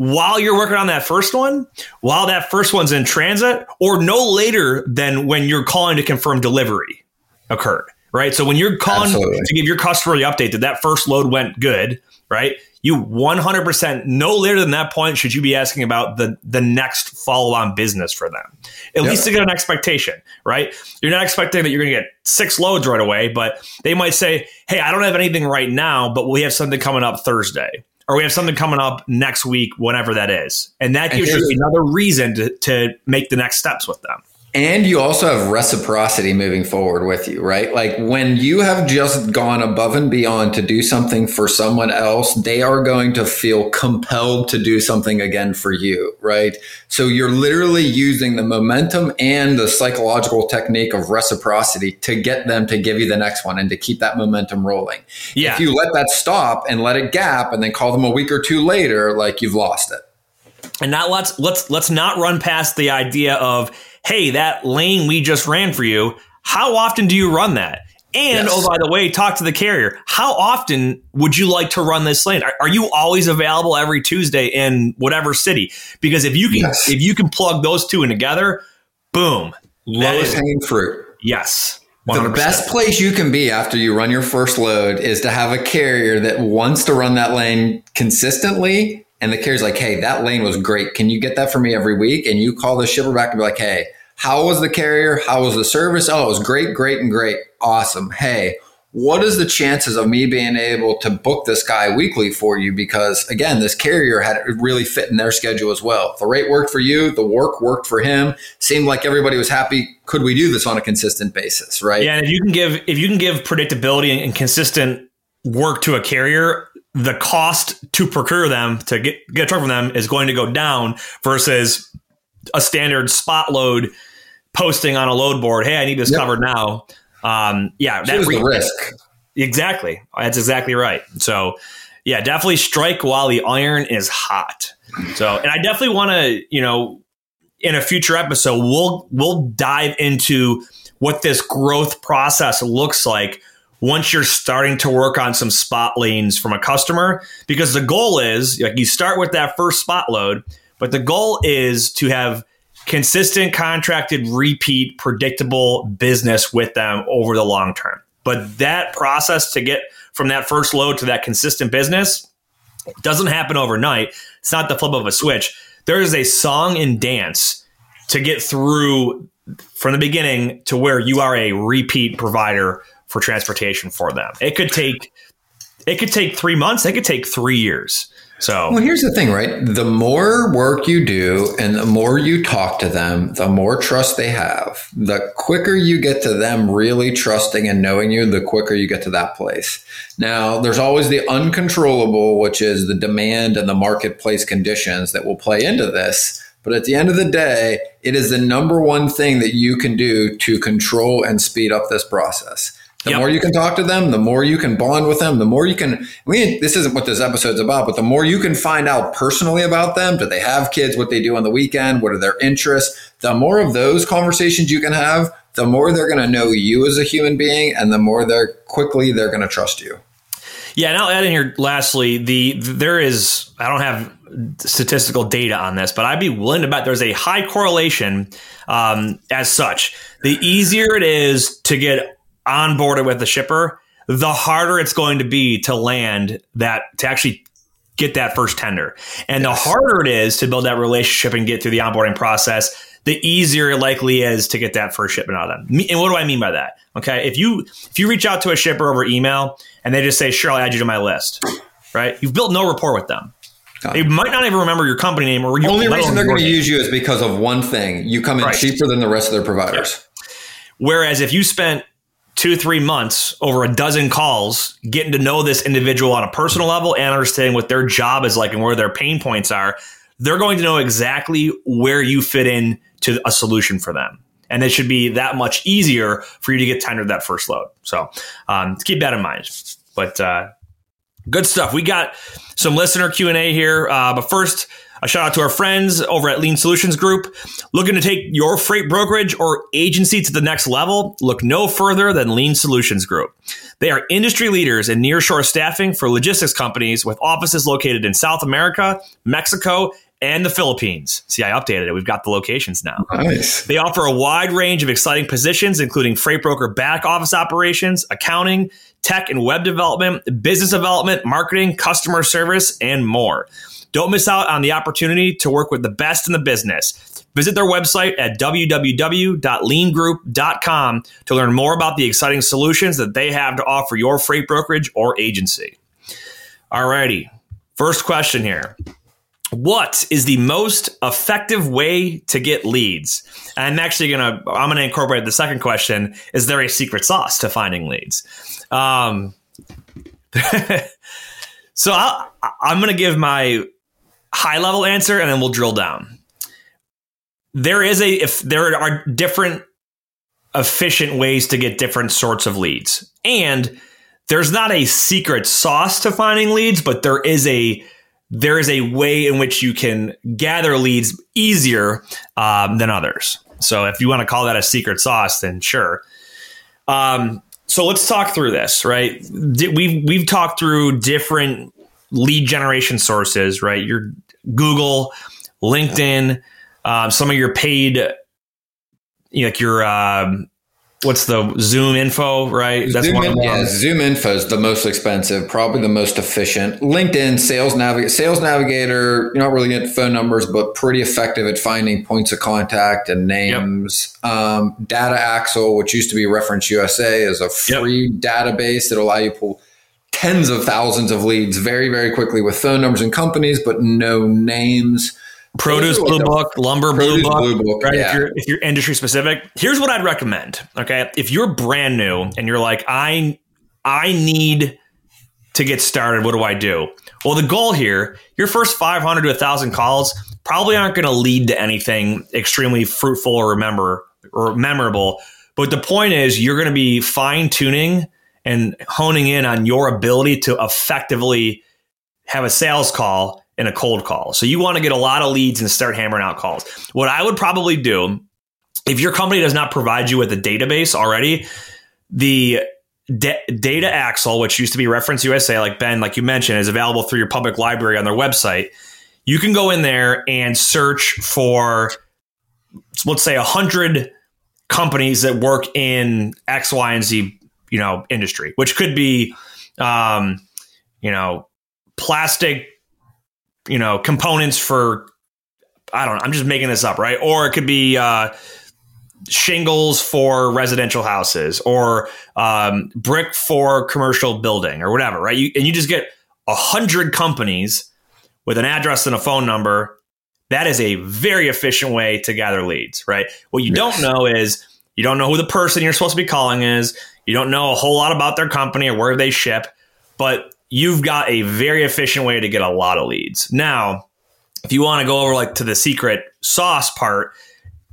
while you're working on that first one, while that first one's in transit, or no later than when you're calling to confirm delivery occurred, right? So when you're calling Absolutely. to give your customer the update that that first load went good, right? You 100% no later than that point should you be asking about the the next follow on business for them. At least to get an expectation, right? You're not expecting that you're going to get six loads right away, but they might say, "Hey, I don't have anything right now, but we have something coming up Thursday." Or we have something coming up next week, whatever that is. And that And gives you another reason to, to make the next steps with them. And you also have reciprocity moving forward with you, right? Like when you have just gone above and beyond to do something for someone else, they are going to feel compelled to do something again for you, right? So you're literally using the momentum and the psychological technique of reciprocity to get them to give you the next one and to keep that momentum rolling. Yeah. If you let that stop and let it gap and then call them a week or two later, like you've lost it. and not let's let's let's not run past the idea of hey that lane we just ran for you how often do you run that and Yes. oh by the way talk to the carrier how often would you like to run this lane are, are you always available every tuesday in whatever city because if you can Yes. if you can plug those two in together boom Lowest hanging fruit. yes The 100%. best place you can be after you run your first load is to have a carrier that wants to run that lane consistently. And the carrier's like, hey, that lane was great. Can you get that for me every week? And you call the shipper back and be like, hey, how was the carrier? How was the service? Oh, it was great, great, and great. Awesome. Hey, what is the chances of me being able to book this guy weekly for you? Because again, this carrier had really fit in their schedule as well. The rate worked for you, the work worked for him. Seemed like everybody was happy. Could we do this on a consistent basis? Right. Yeah, and if you can give if you can give predictability and consistent work to a carrier, the cost to procure them to get get a truck from them is going to go down versus a standard spot load posting on a load board. Hey, I need this Yep. covered now. Um, yeah, Choose re- the risk. exactly. That's exactly right. So, yeah, definitely strike while the iron is hot. So, and I definitely want to, you know, in a future episode, we'll we'll dive into what this growth process looks like once you're starting to work on some spot lanes from a customer because the goal is like you start with that first spot load but the goal is to have consistent contracted repeat predictable business with them over the long term. But that process to get from that first load to that consistent business doesn't happen overnight. It's not the flip of a switch. There is a song and dance to get through from the beginning to where you are a repeat provider for transportation for them. It could take it could take 3 months, it could take 3 years. So, Well, here's the thing, right? The more work you do and the more you talk to them, the more trust they have. The quicker you get to them really trusting and knowing you, the quicker you get to that place. Now, there's always the uncontrollable, which is the demand and the marketplace conditions that will play into this. But at the end of the day, it is the number one thing that you can do to control and speed up this process. The Yep. more you can talk to them, the more you can bond with them, the more you can. We, this isn't what this episode's about, but the more you can find out personally about them. Do they have kids? What they do on the weekend? What are their interests? The more of those conversations you can have, the more they're going to know you as a human being, and the more they're quickly they're going to trust you. Yeah, and I'll add in here. Lastly, the there is I don't have statistical data on this, but I'd be willing to bet there's a high correlation um, as such. The easier it is to get onboarded with the shipper, the harder it's going to be to land that to actually get that first tender. And yes. the harder it is to build that relationship and get through the onboarding process, the easier it likely is to get that first shipment out of them. And what do I mean by that? Okay, if you if you reach out to a shipper over email and they just say, "Sure, I'll add you to my list," right? You've built no rapport with them. They might not even remember your company name or your only reason they're going to use you is because of one thing: you come in right. cheaper than the rest of their providers. Whereas if you spent two three months over a dozen calls getting to know this individual on a personal level and understanding what their job is like and where their pain points are they're going to know exactly where you fit in to a solution for them. And it should be that much easier for you to get tendered that first load. So um, keep that in mind. But uh, good stuff. We got some listener q&a here. Uh, but first a shout out to our friends over at Lean Solutions Group. Looking to take your freight brokerage or agency to the next level? Look no further than Lean Solutions Group. They are industry leaders in nearshore staffing for logistics companies with offices located in South America, Mexico, and the Philippines. See, I updated it. We've got the locations now. Nice. They offer a wide range of exciting positions, including freight broker back office operations, accounting, tech and web development, business development, marketing, customer service, and more. Don't miss out on the opportunity to work with the best in the business. Visit their website at www.leangroup.com to learn more about the exciting solutions that they have to offer your freight brokerage or agency. Alrighty, first question here. What is the most effective way to get leads? I'm actually gonna I'm gonna incorporate the second question. Is there a secret sauce to finding leads? Um, so i am to give my high level answer and then we'll drill down. There is a if there are different efficient ways to get different sorts of leads. And there's not a secret sauce to finding leads, but there is a there is a way in which you can gather leads easier um, than others. So if you want to call that a secret sauce, then sure. Um, so let's talk through this, right? We've we've talked through different lead generation sources, right? Your Google, LinkedIn, uh, some of your paid, like your um, what's the ZoomInfo, right? That's Zoom one. In, yeah, ZoomInfo is the most expensive, probably the most efficient. LinkedIn, Sales Navigator, Sales Navigator. You're not really getting phone numbers, but pretty effective at finding points of contact and names. Yep. Um, Data Axle, which used to be Reference USA, is a free yep. database that allow you to pull tens of thousands of leads very, very quickly with phone numbers and companies, but no names. Produce Blue Book, Lumber Blue Book, Blue Book, right? Yeah. If you're if you're industry specific, here's what I'd recommend. Okay, if you're brand new and you're like, I I need to get started, what do I do? Well, the goal here, your first 500 to 1,000 calls probably aren't going to lead to anything extremely fruitful or remember or memorable. But the point is, you're going to be fine tuning and honing in on your ability to effectively have a sales call and a cold call. So you want to get a lot of leads and start hammering out calls. What I would probably do if your company does not provide you with a database already, the Data Axle, which used to be Reference USA, like Ben, like you mentioned, is available through your public library on their website. You can go in there and search for, let's say, 100 companies that work in X, Y, and Z you know industry, which could be um, you know plastic you know components for I don't know. I'm just making this up, right? Or it could be uh, shingles for residential houses, or um, brick for commercial building, or whatever, right? You, and you just get a hundred companies with an address and a phone number. That is a very efficient way to gather leads, right? What you yes. don't know is you don't know who the person you're supposed to be calling is. You don't know a whole lot about their company or where they ship, but you've got a very efficient way to get a lot of leads. Now, if you want to go over like to the secret sauce part,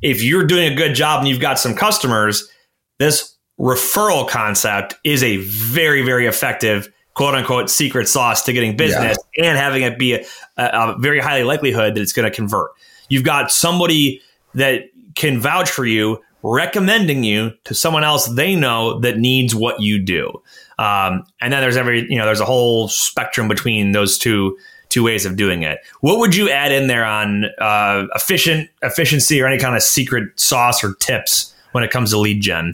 if you're doing a good job and you've got some customers, this referral concept is a very, very effective quote unquote secret sauce to getting business yeah. and having it be a, a very highly likelihood that it's going to convert. You've got somebody that can vouch for you recommending you to someone else they know that needs what you do. Um, and then there's every, you know, there's a whole spectrum between those two two ways of doing it. What would you add in there on uh, efficient efficiency or any kind of secret sauce or tips when it comes to lead gen?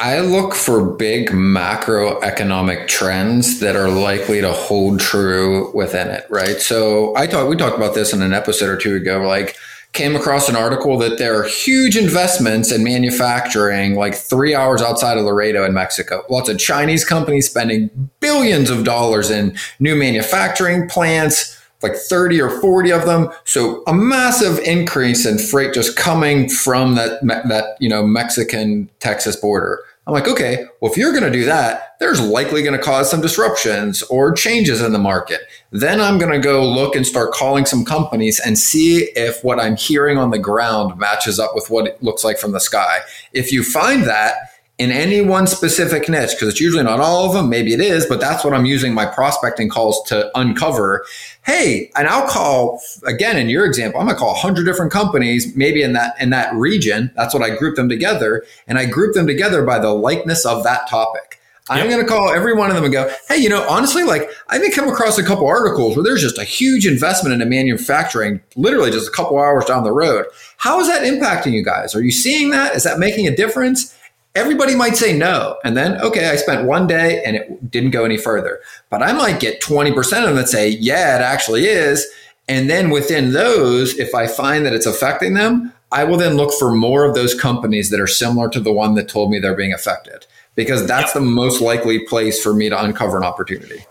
I look for big macroeconomic trends that are likely to hold true within it, right? So I thought we talked about this in an episode or two ago. Like came across an article that there are huge investments in manufacturing like three hours outside of Laredo in Mexico. Lots of Chinese companies spending billions of dollars in new manufacturing plants, like 30 or 40 of them. So a massive increase in freight just coming from that, that, you know, Mexican Texas border. I'm like, okay, well, if you're going to do that, there's likely going to cause some disruptions or changes in the market. Then I'm going to go look and start calling some companies and see if what I'm hearing on the ground matches up with what it looks like from the sky. If you find that, in any one specific niche, because it's usually not all of them, maybe it is, but that's what I'm using my prospecting calls to uncover. Hey, and I'll call again in your example, I'm gonna call 100 different companies, maybe in that in that region. That's what I group them together, and I group them together by the likeness of that topic. Yep. I'm going to call every one of them and go, hey, you know, honestly, like I've been come across a couple articles where there's just a huge investment into manufacturing, literally just a couple hours down the road. How is that impacting you guys? Are you seeing that? Is that making a difference? Everybody might say no. And then, okay, I spent one day and it didn't go any further. But I might get 20% of them that say, yeah, it actually is. And then within those, if I find that it's affecting them, I will then look for more of those companies that are similar to the one that told me they're being affected because that's the most likely place for me to uncover an opportunity.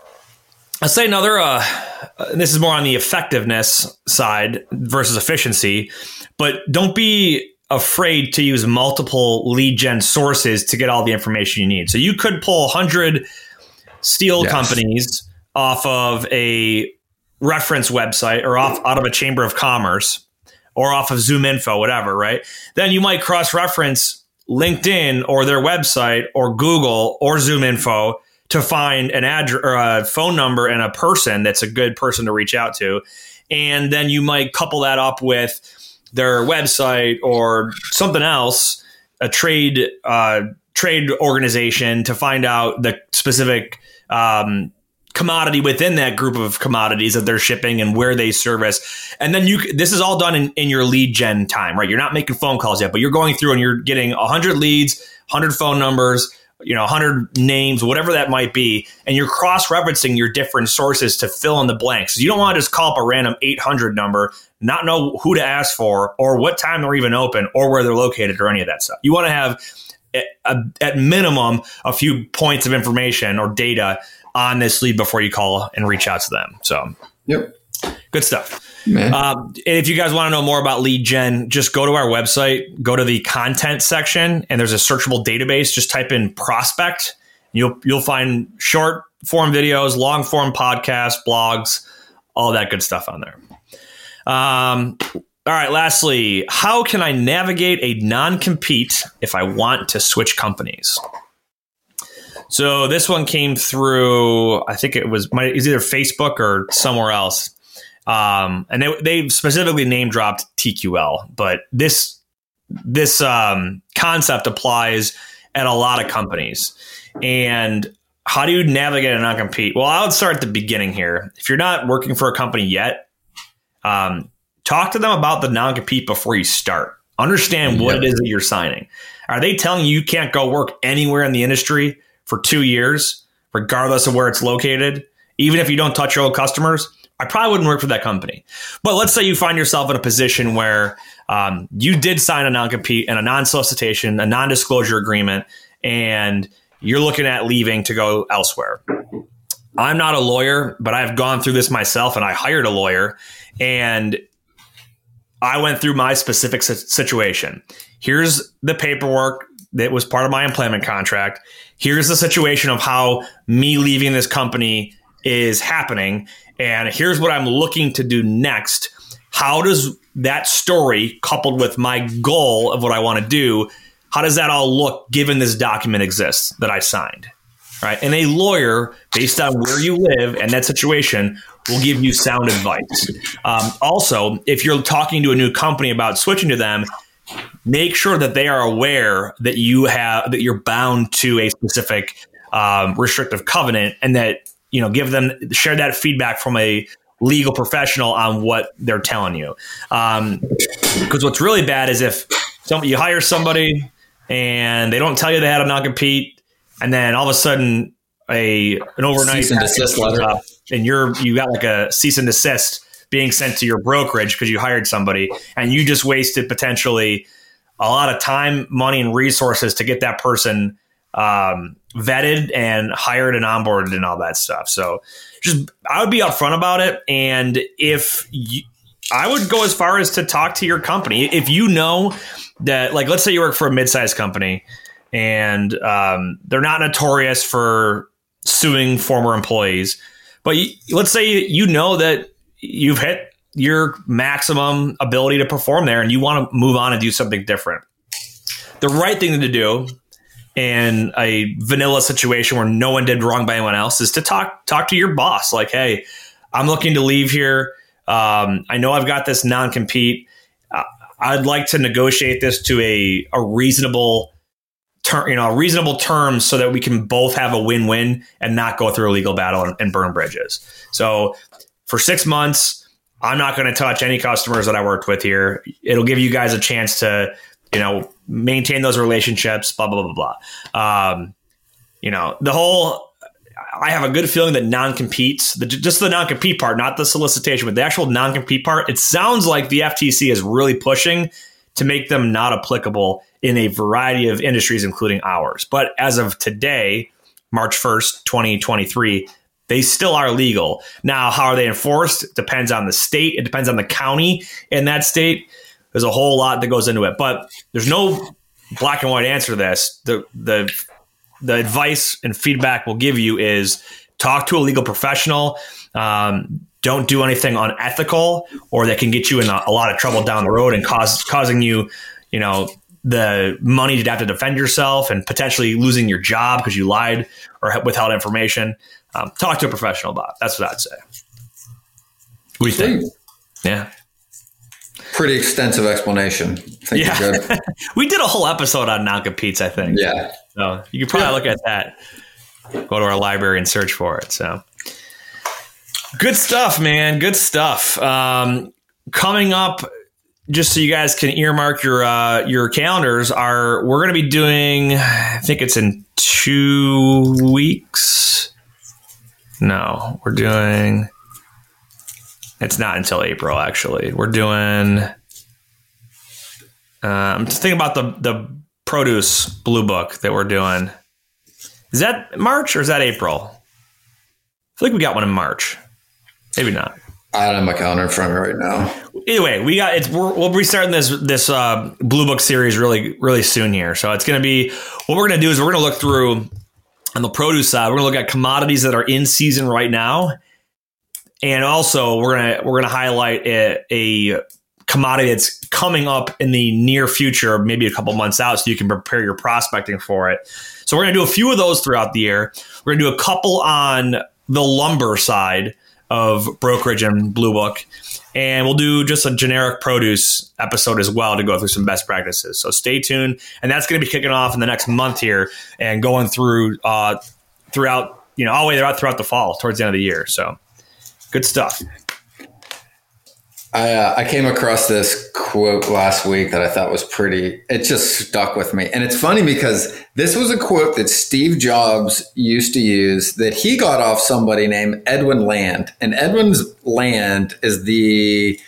I'll say another, uh, this is more on the effectiveness side versus efficiency, but don't be afraid to use multiple lead gen sources to get all the information you need. So you could pull 100 steel yes. companies off of a reference website or off out of a chamber of commerce or off of ZoomInfo, whatever, right? Then you might cross reference LinkedIn or their website or Google or ZoomInfo to find an address or a phone number and a person that's a good person to reach out to. And then you might couple that up with their website or something else, a trade uh, trade organization to find out the specific um, commodity within that group of commodities that they're shipping and where they service. And then you this is all done in, in your lead gen time, right? You're not making phone calls yet, but you're going through and you're getting 100 leads, 100 phone numbers, you know 100 names whatever that might be and you're cross-referencing your different sources to fill in the blanks you don't want to just call up a random 800 number not know who to ask for or what time they're even open or where they're located or any of that stuff you want to have at, at minimum a few points of information or data on this lead before you call and reach out to them so yep good stuff um, and if you guys want to know more about lead gen, just go to our website, go to the content section, and there's a searchable database. Just type in prospect. You'll you'll find short form videos, long form podcasts, blogs, all that good stuff on there. Um, all right. Lastly, how can I navigate a non compete if I want to switch companies? So this one came through. I think it was my, it was either Facebook or somewhere else. Um, and they they specifically name dropped TQL, but this this um, concept applies at a lot of companies. And how do you navigate a non compete? Well, I would start at the beginning here. If you're not working for a company yet, um, talk to them about the non compete before you start. Understand what it is that you're signing. Are they telling you you can't go work anywhere in the industry for two years, regardless of where it's located, even if you don't touch your old customers? I probably wouldn't work for that company. But let's say you find yourself in a position where um, you did sign a non compete and a non solicitation, a non disclosure agreement, and you're looking at leaving to go elsewhere. I'm not a lawyer, but I've gone through this myself and I hired a lawyer and I went through my specific situation. Here's the paperwork that was part of my employment contract. Here's the situation of how me leaving this company is happening and here's what I'm looking to do next. How does that story, coupled with my goal of what I want to do, how does that all look given this document exists that I signed? Right. And a lawyer, based on where you live and that situation, will give you sound advice. Um, also, if you're talking to a new company about switching to them, make sure that they are aware that you have that you're bound to a specific um, restrictive covenant, and that you know give them share that feedback from a legal professional on what they're telling you. Because um, what's really bad is if you hire somebody and they don't tell you they had a non compete, and then all of a sudden a an overnight cease and desist letter, up, and you're you got like a cease and desist being sent to your brokerage because you hired somebody, and you just wasted potentially a lot of time, money, and resources to get that person um, vetted and hired and onboarded and all that stuff. So just I would be upfront about it, and if you, I would go as far as to talk to your company. If you know that, like, let's say you work for a mid-sized company and um, they're not notorious for suing former employees, but you, let's say you know that you've hit your maximum ability to perform there and you want to move on and do something different. The right thing to do in a vanilla situation where no one did wrong by anyone else is to talk talk to your boss. Like hey i'm looking to leave here. Um, i know i've got this non-compete. Uh, i'd like to negotiate this to a, a reasonable term you know reasonable terms so that we can both have a win-win and not go through a legal battle and, and burn bridges so for six months i'm not going to touch any customers that i worked with here it'll give you guys a chance to you know, maintain those relationships, blah, blah, blah, blah, blah. Um, you know, the whole, I have a good feeling that non competes, just the non compete part, not the solicitation, but the actual non compete part, it sounds like the FTC is really pushing to make them not applicable in a variety of industries, including ours. But as of today, March 1st, 2023, they still are legal. Now, how are they enforced? It depends on the state, it depends on the county in that state. There's a whole lot that goes into it, but there's no black and white answer to this. The the the advice and feedback we'll give you is talk to a legal professional. Um, don't do anything unethical or that can get you in a, a, lot of trouble down the road and cause causing you, you know, the money to have to defend yourself and potentially losing your job because you lied or withheld information. Um, talk to a professional about it. That's what I'd say. What do you think? Yeah pretty extensive explanation. yeah. we did a whole episode on non competes, I think. Yeah. So you could probably yeah. look at that. Go to our library and search for it. So good stuff, man. Good stuff. Um, coming up, just so you guys can earmark your uh, your calendars, are we're going to be doing? I think it's in two weeks. No, we're doing. It's not until April, actually. We're doing. I'm just thinking about the the produce blue book that we're doing. Is that March or is that April? I feel like we got one in March. Maybe not. I don't have my calendar in front of me right now. Either way, we got it's. we will be starting this this uh, blue book series really really soon here. So it's going to be what we're going to do is we're going to look through on the produce side. We're going to look at commodities that are in season right now and also we're gonna we're gonna highlight a, a, commodity that's coming up in the near future, maybe a couple months out, so you can prepare your prospecting for it. So we're gonna do a few of those throughout the year. We're gonna do a couple on the lumber side of brokerage and blue book. And we'll do just a generic produce episode as well to go through some best practices. So stay tuned. And that's going to be kicking off in the next month here and going through uh, throughout you know all the way throughout throughout the fall towards the end of the year. So Good stuff. I, uh, I came across this quote last week that I thought was pretty, it just stuck with me. And it's funny because this was a quote that Steve Jobs used to use that he got off somebody named Edwin Land. And Edwin's Land is the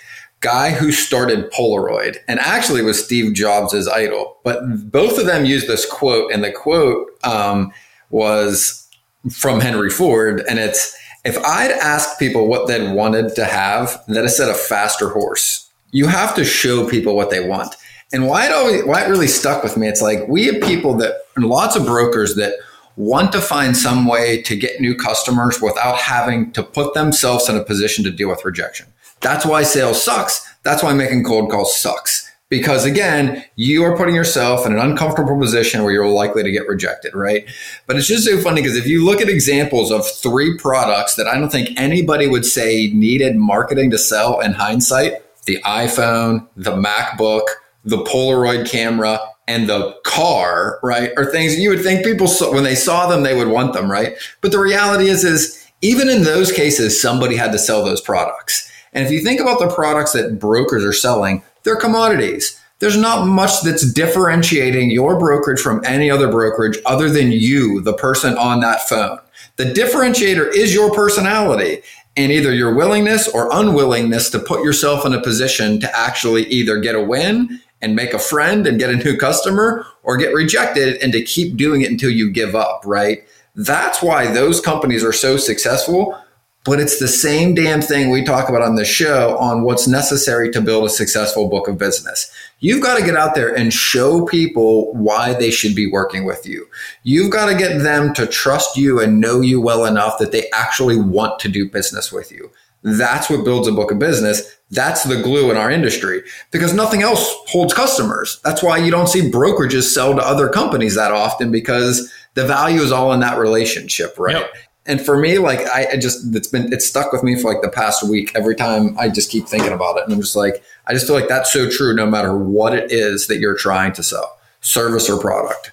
guy who started Polaroid and actually was Steve Jobs' idol. But both of them used this quote, and the quote um, was from Henry Ford. And it's, if I'd asked people what they wanted to have, then I said a faster horse. You have to show people what they want. And why it always why it really stuck with me, it's like we have people that and lots of brokers that want to find some way to get new customers without having to put themselves in a position to deal with rejection. That's why sales sucks. That's why making cold calls sucks because again, you are putting yourself in an uncomfortable position where you're likely to get rejected, right? But it's just so funny because if you look at examples of three products that I don't think anybody would say needed marketing to sell in hindsight, the iPhone, the MacBook, the Polaroid camera, and the car, right, are things you would think people saw, when they saw them they would want them, right? But the reality is, is even in those cases, somebody had to sell those products. And if you think about the products that brokers are selling, they're commodities. There's not much that's differentiating your brokerage from any other brokerage other than you, the person on that phone. The differentiator is your personality and either your willingness or unwillingness to put yourself in a position to actually either get a win and make a friend and get a new customer or get rejected and to keep doing it until you give up, right? That's why those companies are so successful. But it's the same damn thing we talk about on the show on what's necessary to build a successful book of business. You've got to get out there and show people why they should be working with you. You've got to get them to trust you and know you well enough that they actually want to do business with you. That's what builds a book of business. That's the glue in our industry because nothing else holds customers. That's why you don't see brokerages sell to other companies that often because the value is all in that relationship, right? Yep. And for me, like I, just it's been it's stuck with me for like the past week. Every time I just keep thinking about it, and I'm just like, I just feel like that's so true. No matter what it is that you're trying to sell, service or product.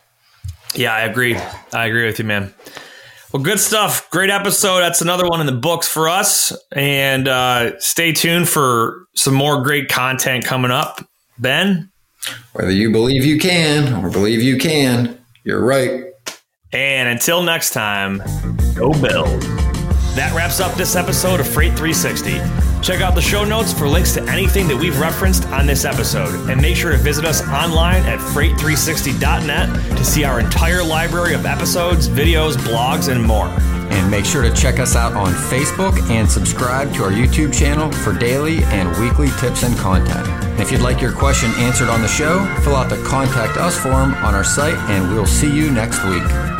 Yeah, I agree. I agree with you, man. Well, good stuff. Great episode. That's another one in the books for us. And uh, stay tuned for some more great content coming up. Ben? Whether you believe you can or believe you can, you're right. And until next time, go build. That wraps up this episode of Freight 360. Check out the show notes for links to anything that we've referenced on this episode. And make sure to visit us online at freight360.net to see our entire library of episodes, videos, blogs, and more. And make sure to check us out on Facebook and subscribe to our YouTube channel for daily and weekly tips and content. If you'd like your question answered on the show, fill out the Contact Us form on our site, and we'll see you next week.